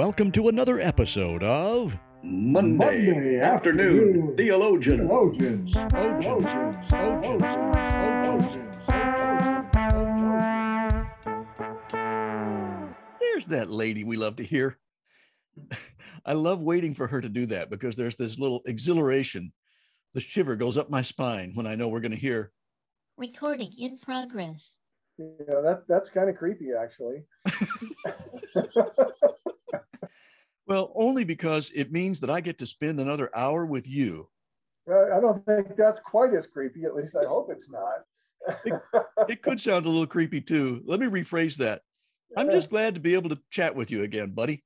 welcome to another episode of Monday, Monday afternoon, afternoon. theologian. Theologians. Theologians. Theologians. Theologians. There's that lady we love to hear. I love waiting for her to do that because there's this little exhilaration. The shiver goes up my spine when I know we're going to hear. Recording in progress. Yeah, that that's kind of creepy, actually. Well, only because it means that I get to spend another hour with you. Uh, I don't think that's quite as creepy. At least I hope it's not. It could sound a little creepy too. Let me rephrase that. I'm just glad to be able to chat with you again, buddy.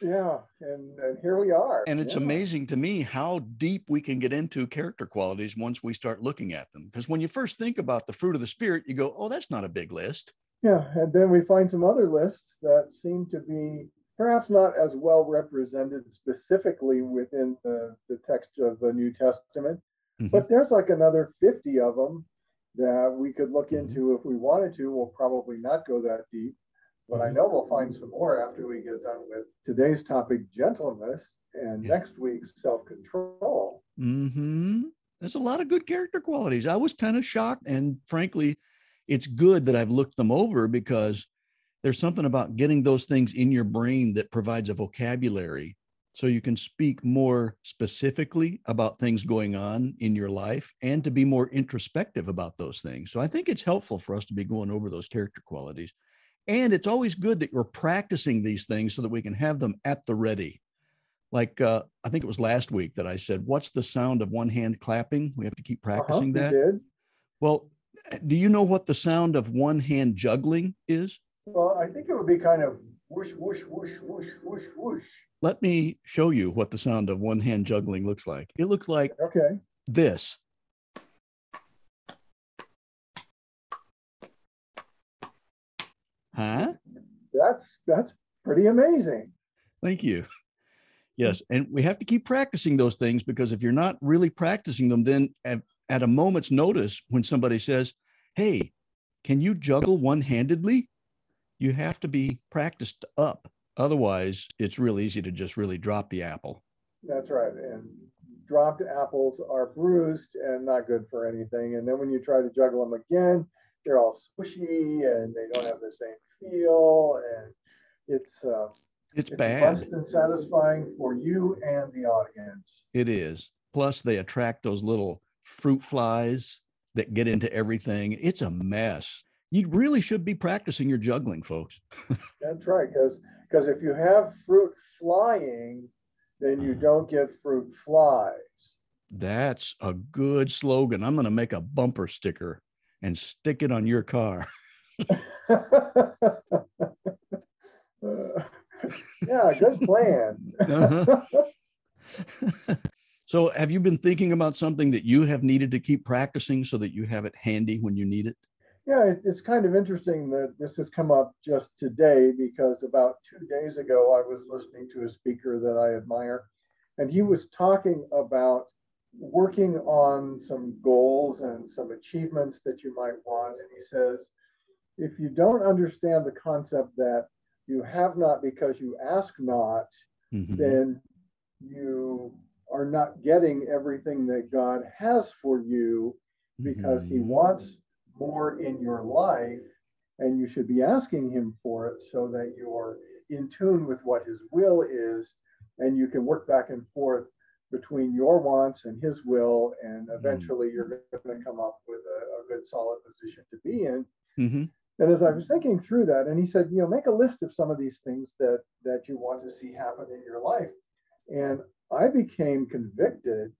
yeah, and and here we are. And it's Yeah. amazing to me how deep we can get into character qualities once we start looking at them. Because when you first think about the fruit of the spirit, you go, oh, that's not a big list. Yeah, and then we find some other lists that seem to be perhaps not as well represented specifically within the, the text of the New Testament, Mhm. but there's like another 50 of them that we could look Mhm. into if we wanted to. We'll probably not go that deep, but I Mhm. know we'll find some more after we get done with today's topic, gentleness, and Yeah. next week's self control. hmm There's a lot of good character qualities. I was kind of shocked. And frankly, it's good that I've looked them over because there's something about getting those things in your brain that provides a vocabulary so you can speak more specifically about things going on in your life and to be more introspective about those things. So I think it's helpful for us to be going over those character qualities. And it's always good that you're practicing these things so that we can have them at the ready like uh, I think it was last week that I said, "What's the sound of one hand clapping?" We have to keep Uh-huh, practicing that. did. Well, do you know what the sound of one hand juggling is? Well, I think it would be kind of whoosh, whoosh, whoosh, whoosh, whoosh, whoosh. Let me show you what the sound of one hand juggling looks like. It looks like Okay. this. Huh? That's that's pretty amazing. Thank you. Yes, and we have to keep practicing those things because if you're not really practicing them, then at, at a moment's notice, when somebody says, Hey, can you juggle one handedly? You have to be practiced up. Otherwise, it's real easy to just really drop the apple. That's right. And dropped apples are bruised and not good for anything. And then when you try to juggle them again, they're all squishy and they don't have the same feel. And it's uh, It's it's bad. less than satisfying for you and the audience. It is. Plus, they attract those little fruit flies that get into everything. It's a mess. You really should be practicing your juggling, folks. That's right. Because because if you have fruit flying, then you don't get fruit flies. That's a good slogan. I'm going to make a bumper sticker and stick it on your car. Uh, yeah, good plan. Uh-huh. so, have you been thinking about something that you have needed to keep practicing so that you have it handy when you need it? Yeah, it's kind of interesting that this has come up just today because about two days ago, I was listening to a speaker that I admire, and he was talking about working on some goals and some achievements that you might want. And he says, if you don't understand the concept that you have not because you ask not, Mhm. then you are not getting everything that God has for you because he Mhm. wants more in your life and you should be asking him for it so that you're in tune with what his will is and you can work back and forth between your wants and his will and eventually you're going to come up with a, a good solid position to be in Mhm. and as I was thinking through that, and he said, you know, make a list of some of these things that that you want to see happen in your life. And I became convicted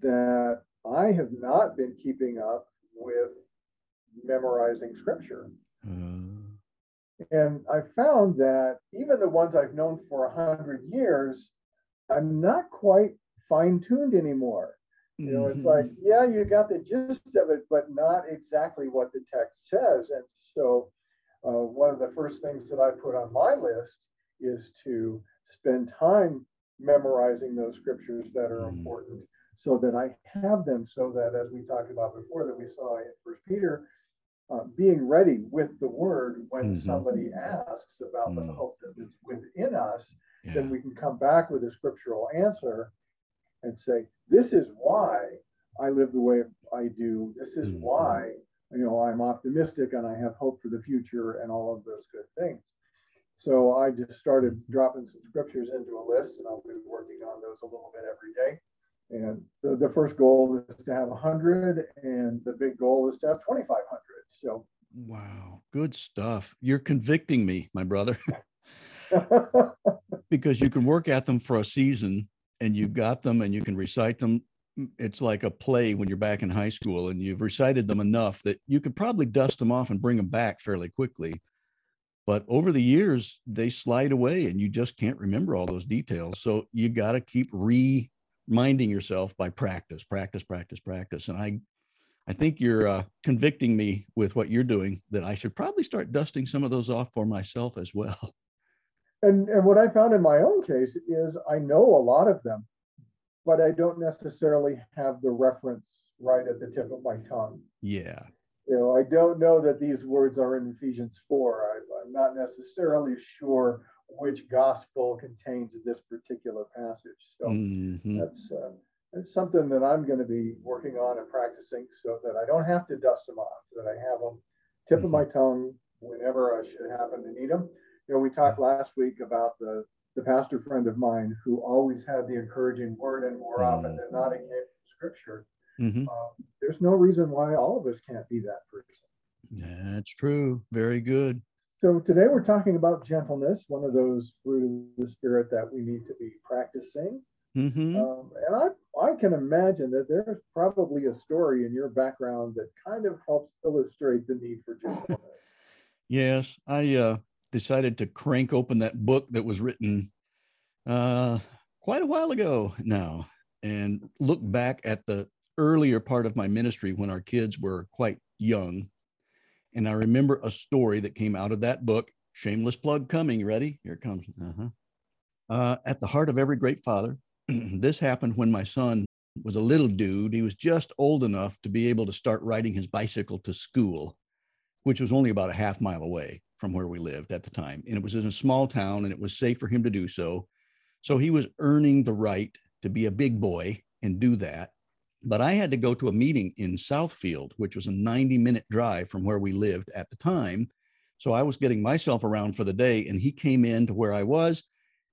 that I have not been keeping up with memorizing scripture. Uh, And I found that even the ones I've known for a hundred years, I'm not quite fine-tuned anymore. You know, it's like, yeah, you got the gist of it, but not exactly what the text says. And so, uh, one of the first things that I put on my list is to spend time memorizing those scriptures that are Mm. important so that I have them so that as we talked about before that we saw in first Peter, uh, being ready with the word when Mhm. somebody asks about the Mm. hope that is within us, Yeah. then we can come back with a scriptural answer and say, this is why I live the way I do. This is Mhm. why, you know, I'm optimistic and I have hope for the future and all of those good things. So I just started dropping some scriptures into a list and I'll be working on those a little bit every day. And the, the first goal is to have 100 and the big goal is to have 2,500. So Wow. Good stuff. You're convicting me, my brother, because you can work at them for a season and you've got them and you can recite them. It's like a play when you're back in high school and you've recited them enough that you could probably dust them off and bring them back fairly quickly. But over the years, they slide away and you just can't remember all those details. So you got to keep reminding yourself by practice, practice, practice, practice. And I, I think you're uh, convicting me with what you're doing that I should probably start dusting some of those off for myself as well. And, and what I found in my own case is I know a lot of them, but I don't necessarily have the reference right at the tip of my tongue. Yeah. You know, I don't know that these words are in Ephesians 4. I, I'm not necessarily sure which gospel contains this particular passage. So Mhm. that's, uh, that's something that I'm going to be working on and practicing so that I don't have to dust them off, so that I have them tip of my tongue whenever I should happen to need them. You know, we talked last week about the, the pastor friend of mine who always had the encouraging word, and more often than not, it came from scripture. Mhm. Um, there's no reason why all of us can't be that person. That's true. Very good. So today we're talking about gentleness, one of those fruit of the spirit that we need to be practicing. hmm Um, and I, I can imagine that there's probably a story in your background that kind of helps illustrate the need for gentleness. Yes, I uh, decided to crank open that book that was written uh, quite a while ago now and look back at the earlier part of my ministry when our kids were quite young. And I remember a story that came out of that book. Shameless plug coming. Ready? Here it comes. Uh-huh. Uh, at the heart of every great father, this happened when my son was a little dude. He was just old enough to be able to start riding his bicycle to school which was only about a half mile away from where we lived at the time. And it was in a small town and it was safe for him to do so. So he was earning the right to be a big boy and do that. But I had to go to a meeting in Southfield, which was a 90 minute drive from where we lived at the time. So I was getting myself around for the day, and he came in to where I was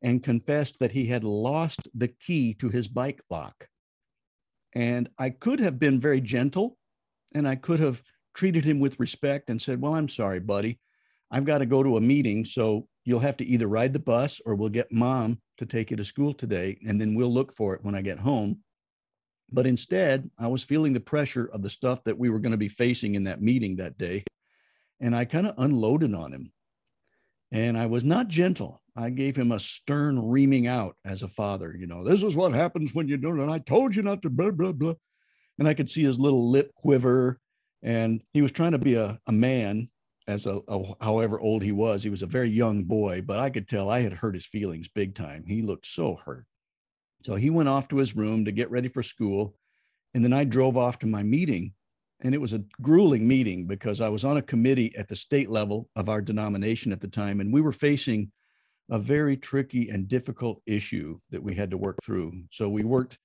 and confessed that he had lost the key to his bike lock. And I could have been very gentle and I could have treated him with respect and said, Well, I'm sorry, buddy. I've got to go to a meeting. So you'll have to either ride the bus or we'll get mom to take you to school today. And then we'll look for it when I get home. But instead, I was feeling the pressure of the stuff that we were going to be facing in that meeting that day. And I kind of unloaded on him. And I was not gentle. I gave him a stern reaming out as a father. You know, this is what happens when you don't. And I told you not to blah, blah, blah. And I could see his little lip quiver. And he was trying to be a, a man as a, a however old he was. He was a very young boy, but I could tell I had hurt his feelings big time. He looked so hurt. So he went off to his room to get ready for school. And then I drove off to my meeting. And it was a grueling meeting because I was on a committee at the state level of our denomination at the time. And we were facing a very tricky and difficult issue that we had to work through. So we worked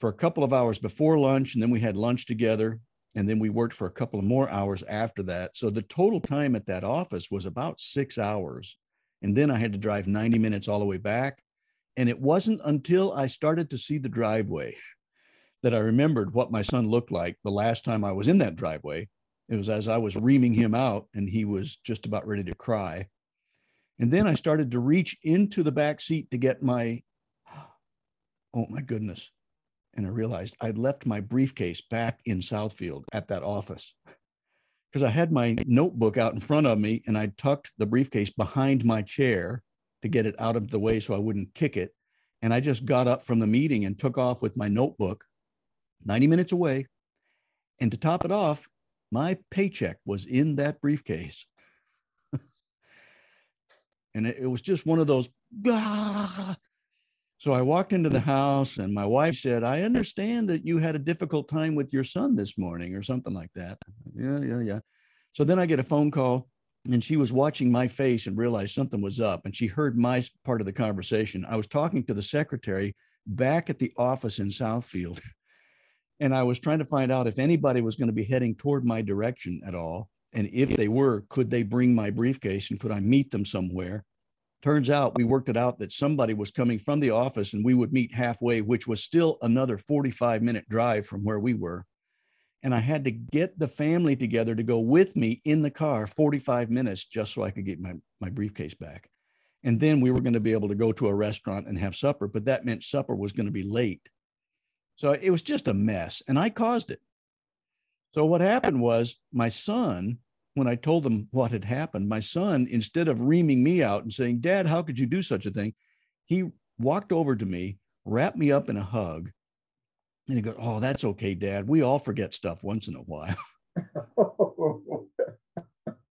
for a couple of hours before lunch, and then we had lunch together. And then we worked for a couple of more hours after that. So the total time at that office was about six hours. And then I had to drive 90 minutes all the way back. And it wasn't until I started to see the driveway that I remembered what my son looked like the last time I was in that driveway. It was as I was reaming him out and he was just about ready to cry. And then I started to reach into the back seat to get my, oh my goodness. And I realized I'd left my briefcase back in Southfield at that office because I had my notebook out in front of me and I tucked the briefcase behind my chair to get it out of the way so I wouldn't kick it. And I just got up from the meeting and took off with my notebook 90 minutes away. And to top it off, my paycheck was in that briefcase. and it, it, was just one of those. So I walked into the house and my wife said, I understand that you had a difficult time with your son this morning or something like that. Yeah, yeah, yeah. So then I get a phone call and she was watching my face and realized something was up and she heard my part of the conversation. I was talking to the secretary back at the office in southfield and i was trying to find out if anybody was going to be heading toward my direction at all and if they were could they bring my briefcase and could i meet them somewhere? Turns out we worked it out that somebody was coming from the office and we would meet halfway which was still another 45 minute drive from where we were and I had to get the family together to go with me in the car 45 minutes just so I could get my, my briefcase back. And then we were going to be able to go to a restaurant and have supper, but that meant supper was going to be late. So it was just a mess, and I caused it. So what happened was my son, when I told him what had happened, my son, instead of reaming me out and saying, Dad, how could you do such a thing? He walked over to me, wrapped me up in a hug, and he goes, Oh, that's okay, Dad. We all forget stuff once in a while.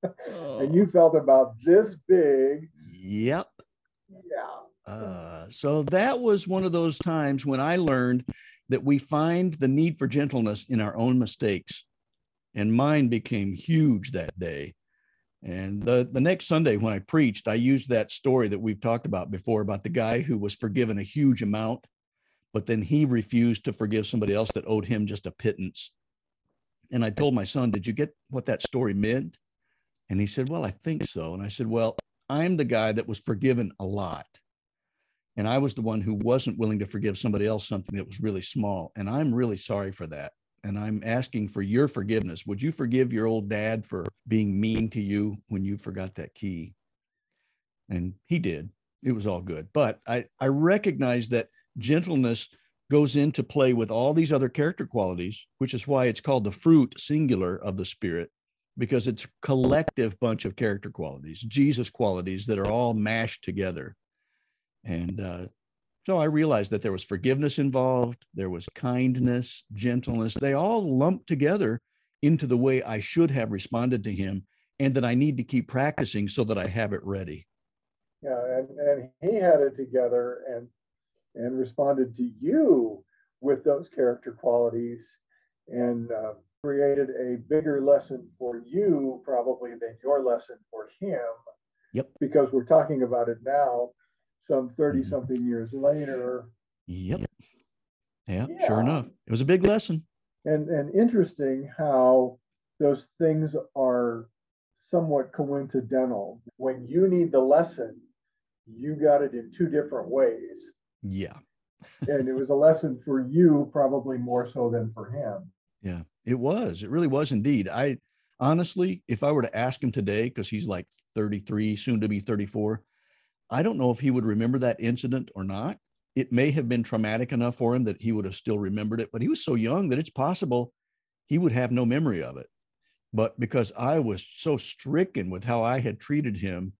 and you felt about this big. Yep. Yeah. Uh, so that was one of those times when I learned that we find the need for gentleness in our own mistakes. And mine became huge that day. And the, the next Sunday when I preached, I used that story that we've talked about before about the guy who was forgiven a huge amount but then he refused to forgive somebody else that owed him just a pittance. And I told my son, Did you get what that story meant? And he said, Well, I think so. And I said, Well, I'm the guy that was forgiven a lot. And I was the one who wasn't willing to forgive somebody else something that was really small. And I'm really sorry for that. And I'm asking for your forgiveness. Would you forgive your old dad for being mean to you when you forgot that key? And he did. It was all good. But I, I recognize that gentleness goes into play with all these other character qualities, which is why it's called the fruit singular of the Spirit, because it's a collective bunch of character qualities, Jesus qualities that are all mashed together. And uh, so I realized that there was forgiveness involved, there was kindness, gentleness. They all lumped together into the way I should have responded to him, and that I need to keep practicing so that I have it ready. Yeah, and, and he had it together, and and responded to you with those character qualities and uh, created a bigger lesson for you probably than your lesson for him. Yep. Because we're talking about it now, some 30 mm-hmm. something years later. Yep. Yeah, yeah, sure enough. It was a big lesson. And and interesting how those things are somewhat coincidental. When you need the lesson, you got it in two different ways. Yeah. and it was a lesson for you, probably more so than for him. Yeah, it was. It really was indeed. I honestly, if I were to ask him today, because he's like 33, soon to be 34, I don't know if he would remember that incident or not. It may have been traumatic enough for him that he would have still remembered it, but he was so young that it's possible he would have no memory of it. But because I was so stricken with how I had treated him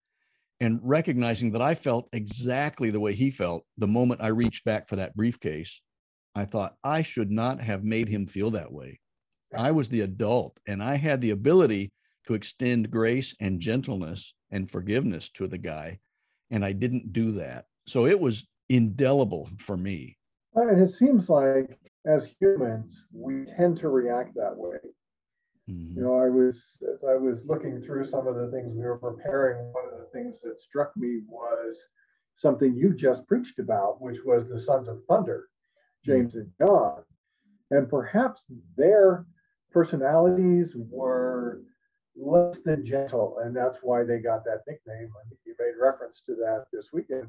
and recognizing that I felt exactly the way he felt the moment I reached back for that briefcase, I thought I should not have made him feel that way. I was the adult and I had the ability to extend grace and gentleness and forgiveness to the guy. And I didn't do that. So it was indelible for me. And it seems like as humans, we tend to react that way. Mm-hmm. You know, I was as I was looking through some of the things we were preparing. One of the things that struck me was something you just preached about, which was the sons of thunder, James mm-hmm. and John, and perhaps their personalities were less than gentle, and that's why they got that nickname. I think you made reference to that this weekend.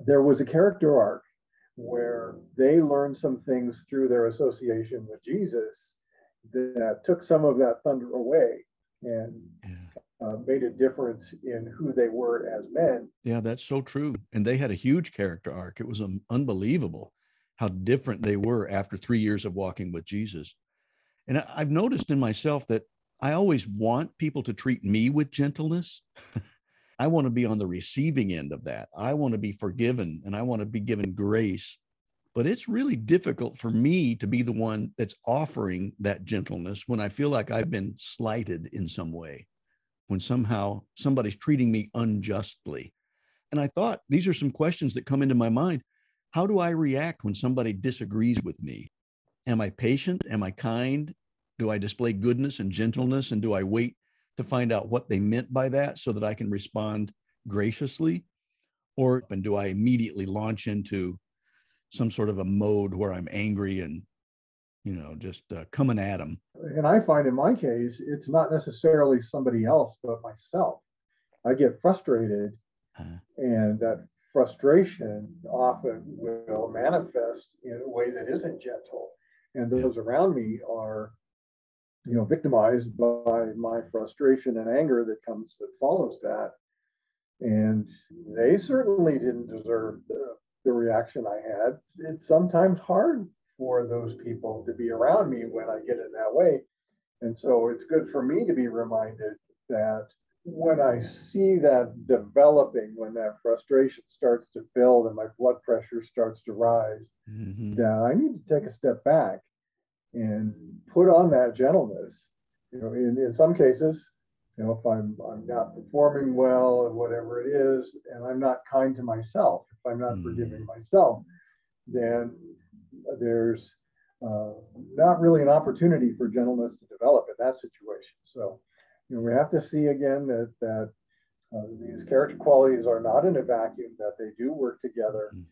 There was a character arc where they learned some things through their association with Jesus that took some of that thunder away and yeah. uh, made a difference in who they were as men. Yeah, that's so true. And they had a huge character arc. It was um, unbelievable how different they were after three years of walking with Jesus. And I, I've noticed in myself that I always want people to treat me with gentleness. I want to be on the receiving end of that. I want to be forgiven and I want to be given grace but it's really difficult for me to be the one that's offering that gentleness when I feel like I've been slighted in some way, when somehow somebody's treating me unjustly. And I thought these are some questions that come into my mind. How do I react when somebody disagrees with me? Am I patient? Am I kind? Do I display goodness and gentleness? And do I wait to find out what they meant by that so that I can respond graciously? Or and do I immediately launch into some sort of a mode where I'm angry and, you know, just uh, coming at them? And I find in my case, it's not necessarily somebody else, but myself. I get frustrated, Uh, and that frustration often will manifest in a way that isn't gentle. And Yeah. those around me are, you know, victimized by my frustration and anger that comes that follows that. And they certainly didn't deserve the, the reaction I had. It's sometimes hard for those people to be around me when I get in that way. And so it's good for me to be reminded that when I see that developing, when that frustration starts to build and my blood pressure starts to rise, mhm. that I need to take a step back and put on that gentleness. You know, in, in some cases, you know, if I'm I'm not performing well and whatever it is, and I'm not kind to myself, if I'm not Mm. forgiving myself, then there's uh, not really an opportunity for gentleness to develop in that situation. So, you know, we have to see again that that uh, these character qualities are not in a vacuum; that they do work together. Mhm.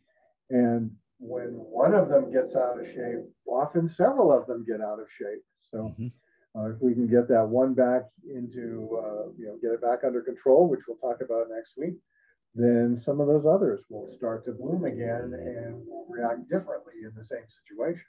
And when one of them gets out of shape, often several of them get out of shape. So Mhm. Uh, if we can get that one back into, uh, you know, get it back under control, which we'll talk about next week, then some of those others will start to bloom again and will react differently in the same situation.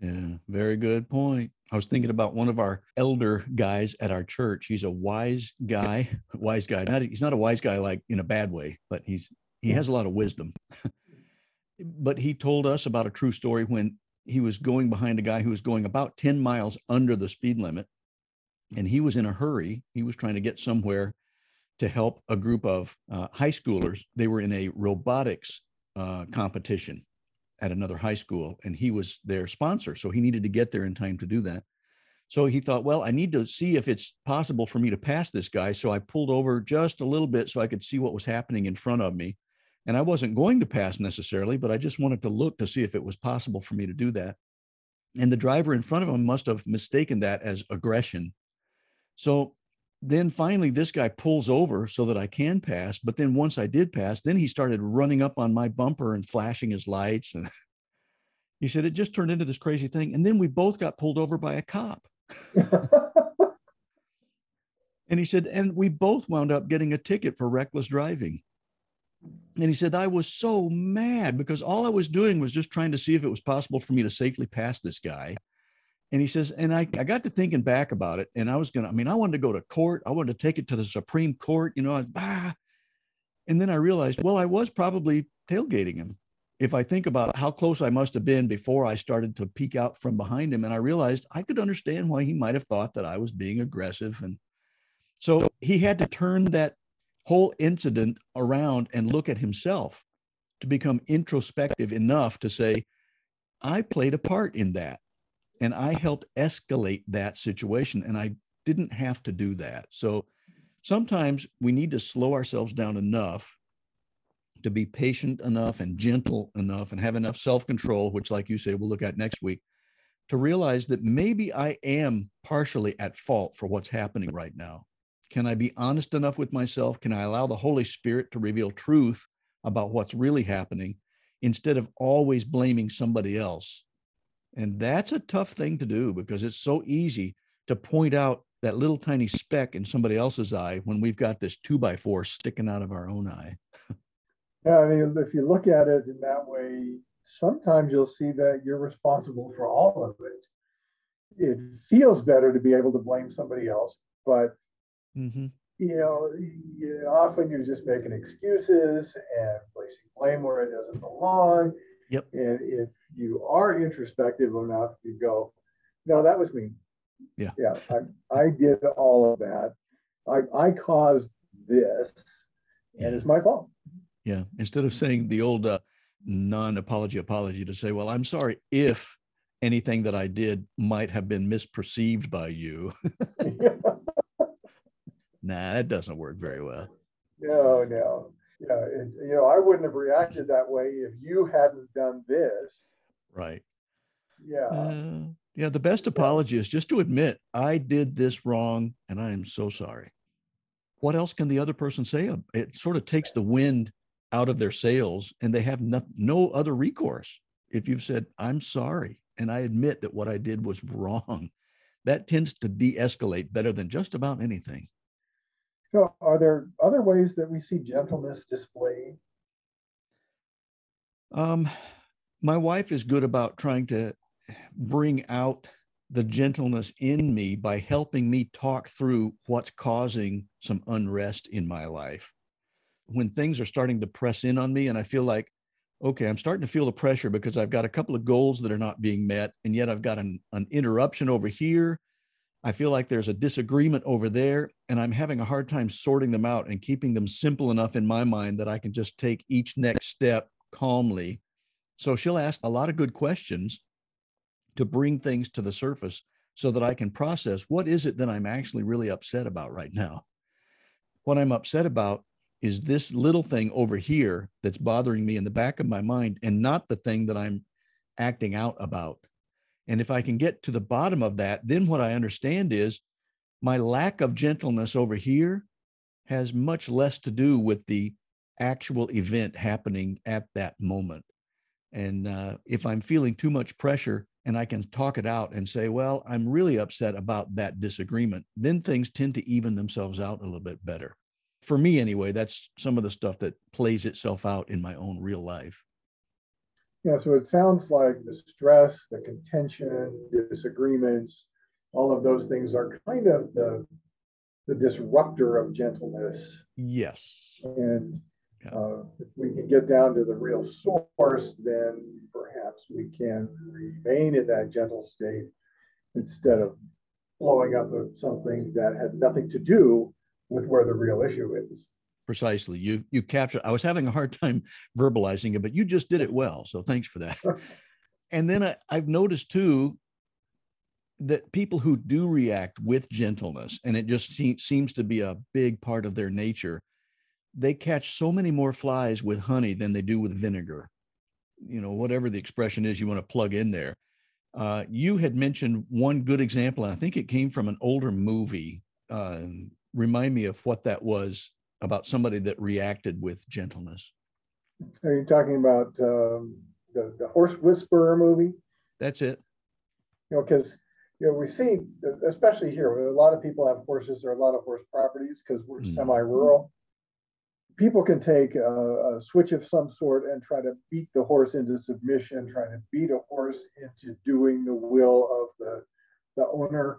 Yeah, very good point. I was thinking about one of our elder guys at our church. He's a wise guy, wise guy. Not he's not a wise guy like in a bad way, but he's he has a lot of wisdom. but he told us about a true story when he was going behind a guy who was going about 10 miles under the speed limit and he was in a hurry. He was trying to get somewhere to help a group of uh, high schoolers. They were in a robotics uh, competition at another high school, and he was their sponsor. So he needed to get there in time to do that. So he thought, well, I need to see if it's possible for me to pass this guy. So I pulled over just a little bit so I could see what was happening in front of me. And I wasn't going to pass necessarily, but I just wanted to look to see if it was possible for me to do that. And the driver in front of him must have mistaken that as aggression. So then finally, this guy pulls over so that I can pass. But then once I did pass, then he started running up on my bumper and flashing his lights. And he said it just turned into this crazy thing. And then we both got pulled over by a cop. And he said, and we both wound up getting a ticket for reckless driving. And he said, I was so mad because all I was doing was just trying to see if it was possible for me to safely pass this guy. And he says, and I, I got to thinking back about it. And I was to, I mean, I wanted to go to court. I wanted to take it to the Supreme Court, you know, I was, ah. And then I realized, well, I was probably tailgating him. If I think about how close I must have been before I started to peek out from behind him, and I realized I could understand why he might have thought that I was being aggressive. And so he had to turn that whole incident around and look at himself to become introspective enough to say, I played a part in that and I helped escalate that situation. And I didn't have to do that. So sometimes we need to slow ourselves down enough to be patient enough and gentle enough and have enough self control, which, like you say, we'll look at next week, to realize that maybe I am partially at fault for what's happening right now. Can I be honest enough with myself? Can I allow the Holy Spirit to reveal truth about what's really happening instead of always blaming somebody else? And that's a tough thing to do because it's so easy to point out that little tiny speck in somebody else's eye when we've got this two by four sticking out of our own eye. Yeah, I mean, if you look at it in that way, sometimes you'll see that you're responsible for all of it. It feels better to be able to blame somebody else, but Mm-hmm. you know, you, often you're just making excuses and placing blame where it doesn't belong. Yep. And if you are introspective enough, you go, no, that was me. Yeah. Yeah. I, I did all of that. I, I caused this and it's my fault. Yeah. Instead of saying the old uh, non apology apology to say, well, I'm sorry if anything that I did might have been misperceived by you. nah, that doesn't work very well. No, no. Yeah, it, you know, I wouldn't have reacted that way if you hadn't done this. Right. Yeah. Uh, Yeah, the best apology is just to admit I did this wrong and I am so sorry. What else can the other person say? It sort of takes the wind out of their sails and they have no, no other recourse. If you've said, I'm sorry, and I admit that what I did was wrong, that tends to de escalate better than just about anything. So, are there other ways that we see gentleness displayed? Um, my wife is good about trying to bring out the gentleness in me by helping me talk through what's causing some unrest in my life. When things are starting to press in on me and I feel like, okay, I'm starting to feel the pressure because I've got a couple of goals that are not being met, and yet I've got an, an interruption over here. I feel like there's a disagreement over there, and I'm having a hard time sorting them out and keeping them simple enough in my mind that I can just take each next step calmly. So she'll ask a lot of good questions to bring things to the surface so that I can process what is it that I'm actually really upset about right now. What I'm upset about is this little thing over here that's bothering me in the back of my mind and not the thing that I'm acting out about. And if I can get to the bottom of that, then what I understand is my lack of gentleness over here has much less to do with the actual event happening at that moment. And uh, if I'm feeling too much pressure, and I can talk it out and say, well, I'm really upset about that disagreement, then things tend to even themselves out a little bit better. For me, anyway, that's some of the stuff that plays itself out in my own real life. Yeah, so it sounds like the stress, the contention, disagreements, all of those things are kind of the the disruptor of gentleness. Yes. And uh, if we can get down to the real source, then perhaps we can remain in that gentle state instead of blowing up of something that had nothing to do with where the real issue is. Precisely. You you captured. I was having a hard time verbalizing it, but you just did it well. So thanks for that. and then I, I've noticed too that people who do react with gentleness, and it just se- seems to be a big part of their nature, they catch so many more flies with honey than they do with vinegar. You know, whatever the expression is you want to plug in there. Uh, you had mentioned one good example, and I think it came from an older movie. Uh, remind me of what that was about somebody that reacted with gentleness. Are you talking about um, the, the horse whisperer movie? That's it. You know, because you know we see, especially here, a lot of people have horses or a lot of horse properties because we're mm. semi-rural people can take a, a, switch of some sort and try to beat the horse into submission, try to beat a horse into doing the will of the, the owner.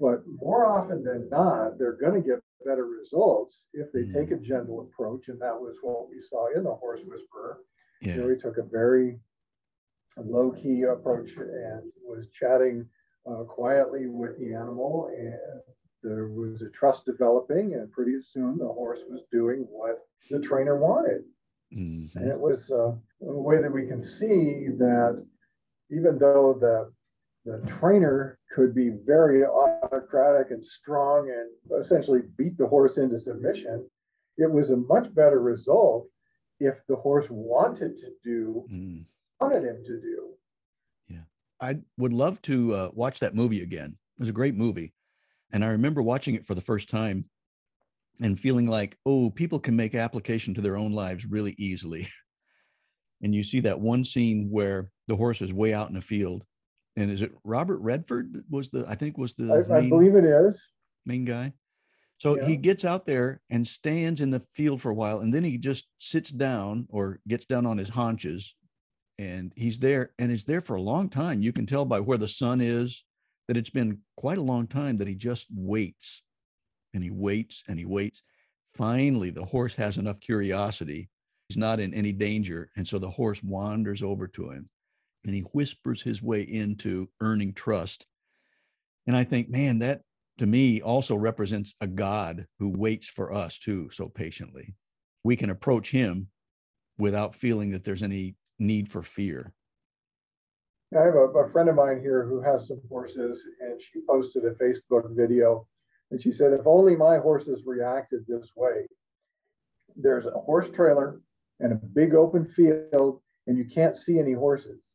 But more often than not, they're going to get better results if they take a mm. gentle approach. And that was what we saw in the horse whisperer. Yeah. You know, he took a very low key approach and was chatting uh, quietly with the animal and there was a trust developing, and pretty soon the horse was doing what the trainer wanted. Mm-hmm. And it was uh, a way that we can see that even though the the trainer could be very autocratic and strong and essentially beat the horse into submission, it was a much better result if the horse wanted to do mm. wanted him to do. Yeah, I would love to uh, watch that movie again. It was a great movie. And I remember watching it for the first time and feeling like, oh, people can make application to their own lives really easily. and you see that one scene where the horse is way out in the field. And is it Robert Redford was the, I think was the, I, main, I believe it is main guy. So yeah. he gets out there and stands in the field for a while, and then he just sits down or gets down on his haunches, and he's there and he's there for a long time. You can tell by where the sun is that it's been quite a long time that he just waits and he waits and he waits. Finally, the horse has enough curiosity. He's not in any danger. And so the horse wanders over to him and he whispers his way into earning trust. And I think, man, that to me also represents a God who waits for us too so patiently. We can approach him without feeling that there's any need for fear. I have a, a, friend of mine here who has some horses, and she posted a Facebook video, and she said, "If only my horses reacted this way. There's a horse trailer and a big open field, and you can't see any horses.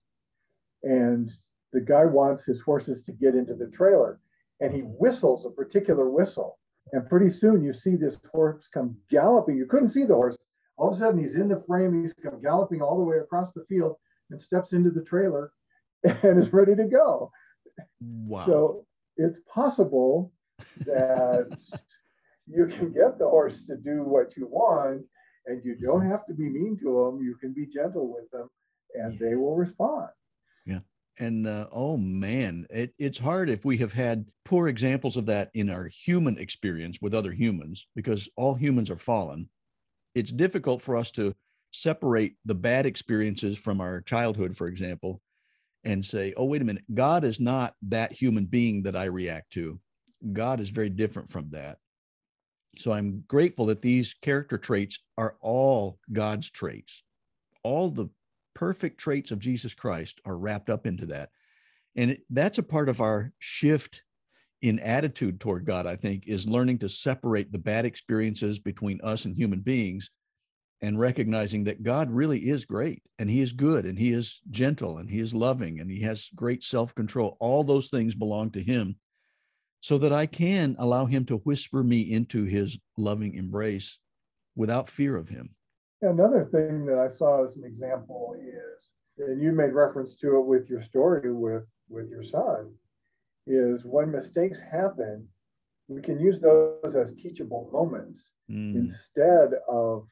And the guy wants his horses to get into the trailer and he whistles a particular whistle. And pretty soon you see this horse come galloping. You couldn't see the horse. All of a sudden he's in the frame. He's come galloping all the way across the field and steps into the trailer and is ready to go. Wow. So it's possible that you can get the horse to do what you want and you don't have to be mean to them. You can be gentle with them and they will respond. And uh, oh man, it, it's hard if we have had poor examples of that in our human experience with other humans, because all humans are fallen. It's difficult for us to separate the bad experiences from our childhood, for example, and say, oh, wait a minute, God is not that human being that I react to. God is very different from that. So I'm grateful that these character traits are all God's traits. All the perfect traits of Jesus Christ are wrapped up into that. And that's a part of our shift in attitude toward God, I think, is learning to separate the bad experiences between us and human beings and recognizing that God really is great and he is good and he is gentle and he is loving and he has great self control. All those things belong to him so that I can allow him to whisper me into his loving embrace without fear of him. Another thing that I saw as an example is, and you made reference to it with your story with, with your son, is when mistakes happen, we can use those as teachable moments Mm, instead of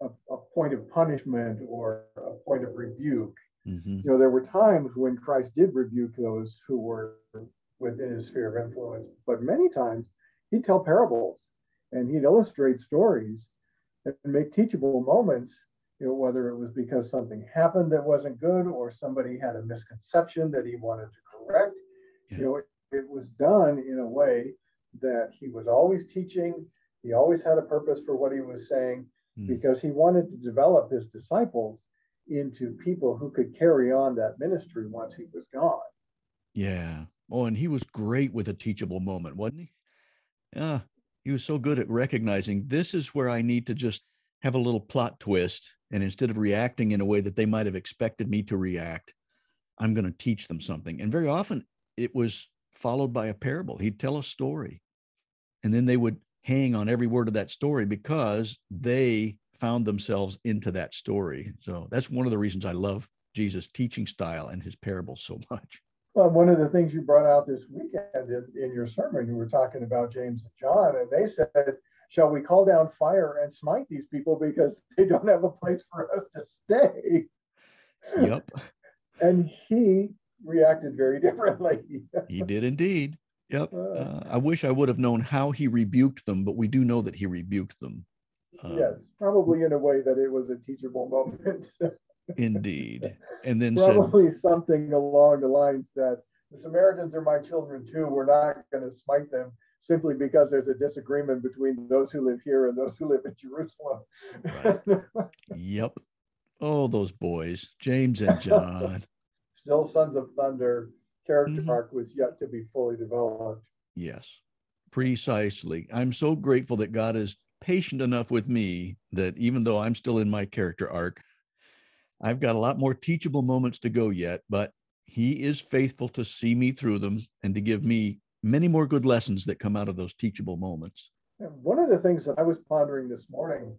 a, a point of punishment or a point of rebuke. mhm, You know, there were times when Christ did rebuke those who were within his sphere of influence, but many times he'd tell parables and he'd illustrate stories and make teachable moments, you know, whether it was because something happened that wasn't good or somebody had a misconception that he wanted to correct. Yeah. You know, it, it was done in a way that he was always teaching, he always had a purpose for what he was saying mm. because he wanted to develop his disciples into people who could carry on that ministry once he was gone. Yeah. Oh, and he was great with a teachable moment, wasn't he? Yeah. He was so good at recognizing this is where I need to just have a little plot twist. And instead of reacting in a way that they might have expected me to react, I'm going to teach them something. And very often it was followed by a parable. He'd tell a story. And then they would hang on every word of that story because they found themselves into that story. So that's one of the reasons I love Jesus' teaching style and his parables so much. Well, one of the things you brought out this weekend in, in your sermon, you were talking about James and John, and they said, Shall we call down fire and smite these people because they don't have a place for us to stay? Yep. And he reacted very differently. He did indeed. Yep. Uh. Uh, I wish I would have known how he rebuked them, but we do know that he rebuked them. Uh, yes, probably in a way that it was a teachable moment. Indeed. And then said, probably something along the lines that the Samaritans are my children too. We're not going to smite them simply because there's a disagreement between those who live here and those who live in Jerusalem. Right. Yep. Oh, those boys, James and John. Still sons of thunder. Character Mhm. arc was yet to be fully developed. Yes, precisely. I'm so grateful that God is patient enough with me that even though I'm still in my character arc, I've got a lot more teachable moments to go yet, but He is faithful to see me through them and to give me many more good lessons that come out of those teachable moments. One of the things that I was pondering this morning,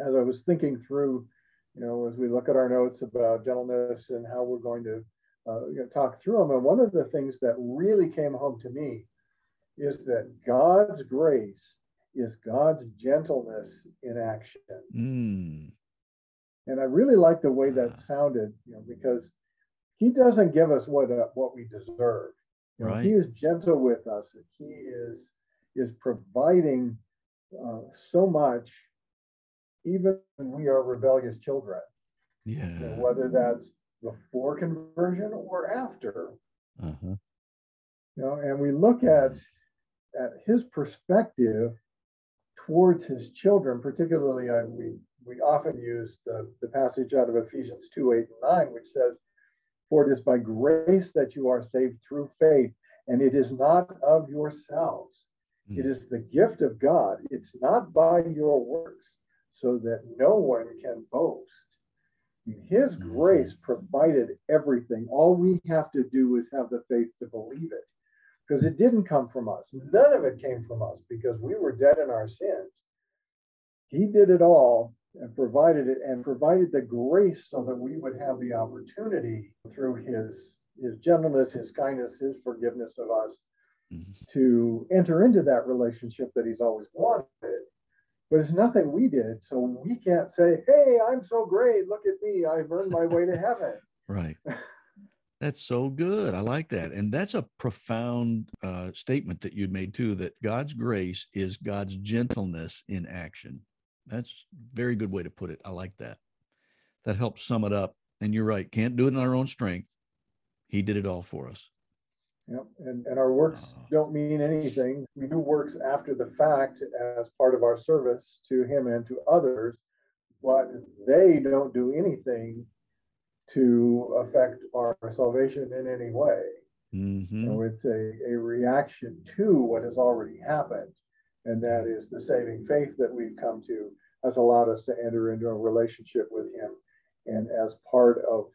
as I was thinking through, you know, as we look at our notes about gentleness and how we're going to uh, you know, talk through them, and one of the things that really came home to me is that God's grace is God's gentleness in action. Mm, And I really like the way that sounded, you know, because He doesn't give us what uh, what we deserve. You know, Right. He is gentle with us. He is is providing uh, so much, even when we are rebellious children. You know, yeah. whether that's before conversion or after. Uh-huh. You know, and we look at at his perspective towards his children, particularly uh, we we often use the, the passage out of Ephesians 2, 8 and 9, which says, For it is by grace that you are saved through faith, and it is not of yourselves. It Mm. is the gift of God. It's not by your works, so that no one can boast. His Mhm. grace provided everything. All we have to do is have the faith to believe it. Because it didn't come from us. None of it came from us because we were dead in our sins. He did it all and provided it and provided the grace so that we would have the opportunity through his his gentleness, his kindness, his forgiveness of us Mhm. to enter into that relationship that he's always wanted. But it's nothing we did. So we can't say, hey, I'm so great. Look at me. I've earned my way to heaven. Right. That's so good. I like that. And that's a profound uh, statement that you made too that God's grace is God's gentleness in action. That's a very good way to put it. I like that. That helps sum it up. And you're right. Can't do it in our own strength. He did it all for us. Yep. And, and our works Ah. don't mean anything. We do works after the fact as part of our service to him and to others, but they don't do anything to affect our salvation in any way. hmm So it's a, a reaction to what has already happened. And that is the saving faith that we've come to has allowed us to enter into a relationship with Him. And as part of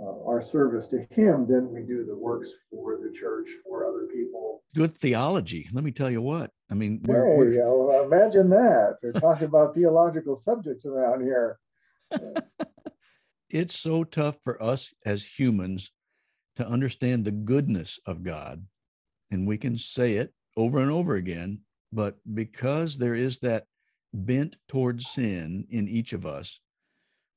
uh, our service to Him, then we do the works for the church, for other people. Good theology. Let me tell you what. I mean, we're, Hey, we're you know, imagine that. We're talking about theological subjects around here. it's so tough for us as humans to understand the goodness of God. And we can say it over and over again, but because there is that bent towards sin in each of us,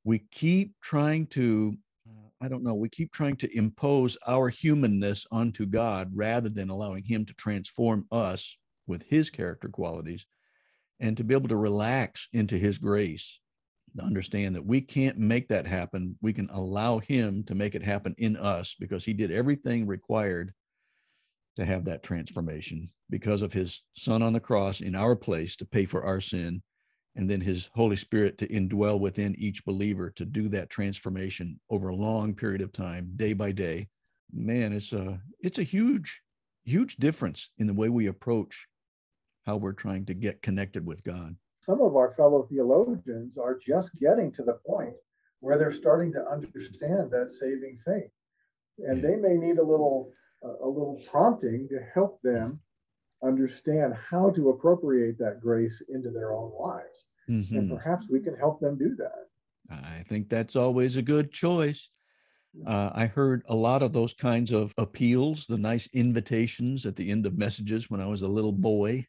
we keep trying to, uh, I don't know, we keep trying to impose our humanness onto God rather than allowing Him to transform us with His character qualities and to be able to relax into His grace to understand that we can't make that happen. We can allow him to make it happen in us because he did everything required to have that transformation because of his son on the cross in our place to pay for our sin and then his holy spirit to indwell within each believer to do that transformation over a long period of time day by day. Man it's a it's a huge huge difference in the way we approach how we're trying to get connected with god. Some of our fellow theologians are just getting to the point where they're starting to understand that saving faith. And they may need a little a little prompting to help them understand how to appropriate that grace into their own lives. Mhm. And perhaps we can help them do that. I think that's always a good choice. Uh, I heard a lot of those kinds of appeals, the nice invitations at the end of messages when I was a little boy.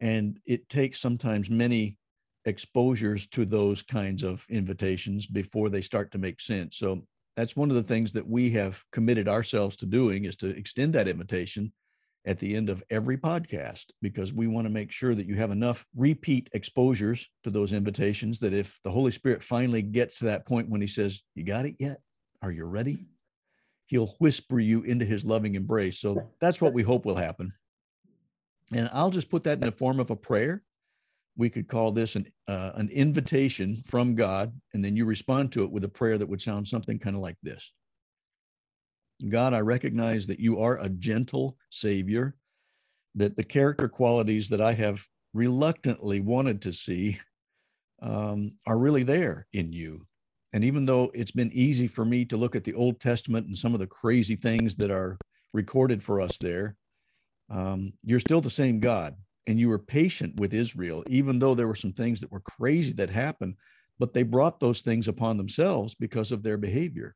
And it takes sometimes many exposures to those kinds of invitations before they start to make sense. So that's one of the things that we have committed ourselves to doing is to extend that invitation at the end of every podcast because we want to make sure that you have enough repeat exposures to those invitations that if the Holy Spirit finally gets to that point when he says, You got it yet? Are you ready? He'll whisper you into his loving embrace. So that's what we hope will happen. And I'll just put that in the form of a prayer. We could call this an, uh, an invitation from God, and then you respond to it with a prayer that would sound something kind of like this God, I recognize that you are a gentle Savior, that the character qualities that I have reluctantly wanted to see um, are really there in you. And even though it's been easy for me to look at the Old Testament and some of the crazy things that are recorded for us there, um, you're still the same God. And you were patient with Israel, even though there were some things that were crazy that happened, but they brought those things upon themselves because of their behavior.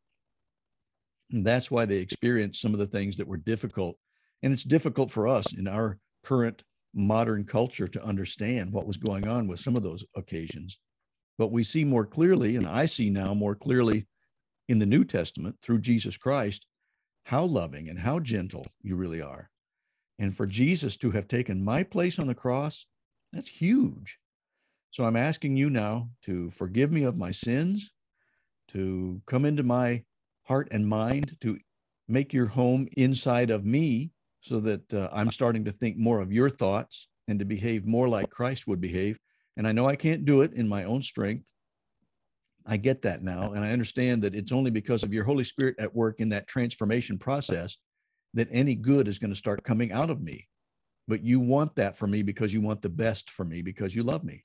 And that's why they experienced some of the things that were difficult. And it's difficult for us in our current modern culture to understand what was going on with some of those occasions. But we see more clearly, and I see now more clearly in the New Testament through Jesus Christ, how loving and how gentle you really are. And for Jesus to have taken my place on the cross, that's huge. So I'm asking you now to forgive me of my sins, to come into my heart and mind, to make your home inside of me so that uh, I'm starting to think more of your thoughts and to behave more like Christ would behave. And I know I can't do it in my own strength. I get that now. And I understand that it's only because of your Holy Spirit at work in that transformation process that any good is going to start coming out of me. But you want that for me because you want the best for me because you love me.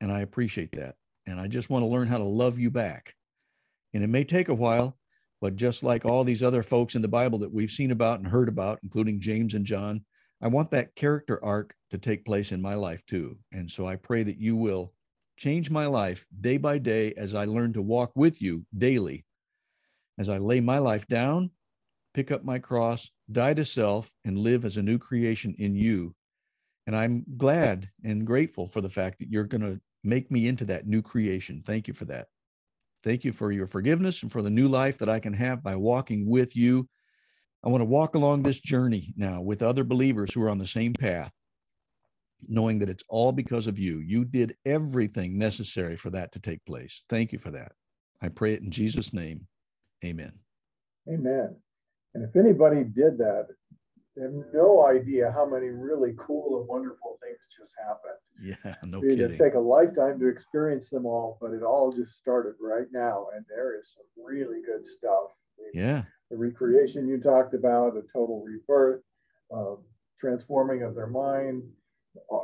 And I appreciate that. And I just want to learn how to love you back. And it may take a while, but just like all these other folks in the Bible that we've seen about and heard about, including James and John, I want that character arc to take place in my life too. And so I pray that you will change my life day by day as I learn to walk with you daily, as I lay my life down, pick up my cross, die to self, and live as a new creation in you. And I'm glad and grateful for the fact that you're going to make me into that new creation. Thank you for that. Thank you for your forgiveness and for the new life that I can have by walking with you. I want to walk along this journey now with other believers who are on the same path, knowing that it's all because of you. You did everything necessary for that to take place. Thank you for that. I pray it in Jesus' name. Amen. Amen. And if anybody did that, they have no idea how many really cool and wonderful things just happened. Yeah, no I mean, kidding. It'd take a lifetime to experience them all, but it all just started right now. And there is some really good stuff. Yeah. The recreation you talked about, a total rebirth, um, transforming of their mind, uh,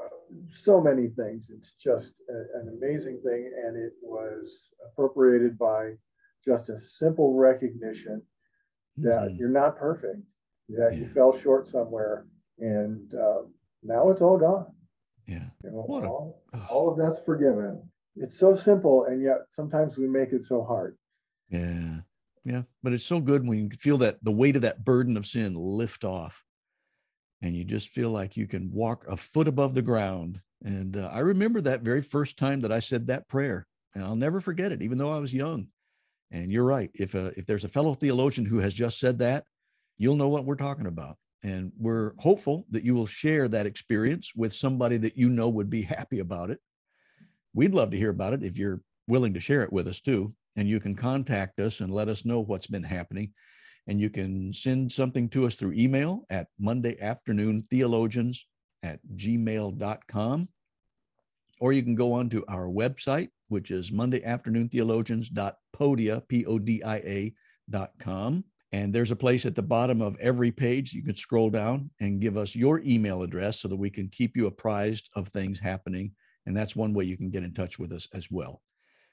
so many things. It's just a, an amazing thing. And it was appropriated by just a simple recognition that Mhm. you're not perfect, that you fell short somewhere. And uh, now it's all gone. Yeah. You know, What a- all, all of that's forgiven. It's so simple, and yet sometimes we make it so hard. Yeah. Yeah. But it's so good when you feel that the weight of that burden of sin lift off and you just feel like you can walk a foot above the ground. And uh, I remember that very first time that I said that prayer, and I'll never forget it, even though I was young. And you're right. If uh, if there's a fellow theologian who has just said that, you'll know what we're talking about. And we're hopeful that you will share that experience with somebody that you know would be happy about it. We'd love to hear about it if you're willing to share it with us too. And you can contact us and let us know what's been happening. And you can send something to us through email at Monday afternoon theologians at gmail.com. Or you can go on to our website, which is Monday afternoon theologians.podia, P O D I A dot com. And there's a place at the bottom of every page you can scroll down and give us your email address so that we can keep you apprised of things happening. And that's one way you can get in touch with us as well.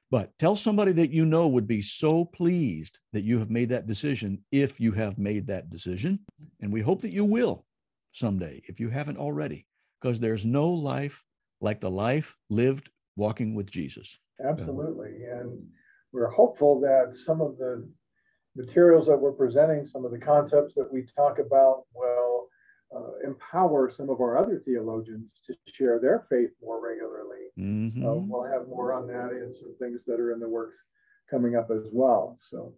But tell somebody that you know would be so pleased that you have made that decision if you have made that decision. And we hope that you will someday if you haven't already, because there's no life like the life lived walking with Jesus. Absolutely. And we're hopeful that some of the materials that we're presenting, some of the concepts that we talk about, will uh, empower some of our other theologians to share their faith more regularly. Mhm. Uh, we'll have more on that and some things that are in the works coming up as well. So,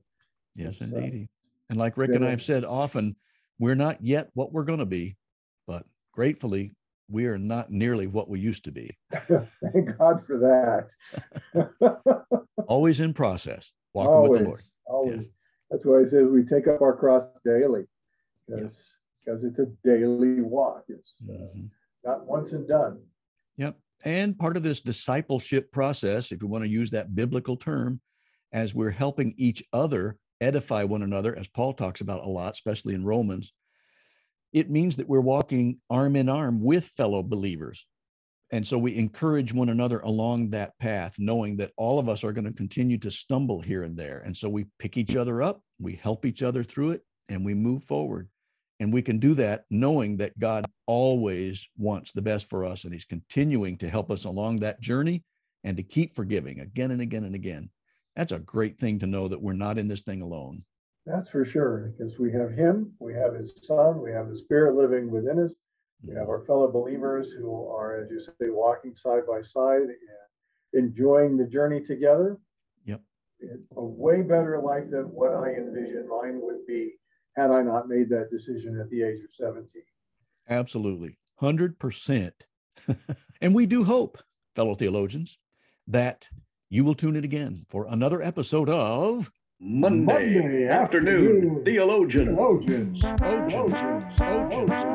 yes, uh, indeed. And like Rick and I have said often, we're not yet what we're going to be, but gratefully, we are not nearly what we used to be. thank God for that. Always in process, walking with the Lord. Always. That's why I say we take up our cross daily because because it's a daily walk. It's uh, Mhm. not once and done. Yep. And part of this discipleship process, if you want to use that biblical term, as we're helping each other edify one another, as Paul talks about a lot, especially in Romans, it means that we're walking arm in arm with fellow believers. And so we encourage one another along that path, knowing that all of us are going to continue to stumble here and there. And so we pick each other up, we help each other through it, and we move forward. And we can do that knowing that God always wants the best for us and He's continuing to help us along that journey and to keep forgiving again and again and again. That's a great thing to know that we're not in this thing alone. That's for sure, because we have Him, we have His Son, we have the Spirit living within us. We have our fellow believers who are, as you say, walking side by side and enjoying the journey together. Yep. It's a way better life than what I envisioned mine would be had I not made that decision at the age of 17. Absolutely. 100%. and we do hope, fellow theologians, that you will tune in again for another episode of Monday, Monday afternoon, afternoon, theologians. Theologians. Theologians. Theologians.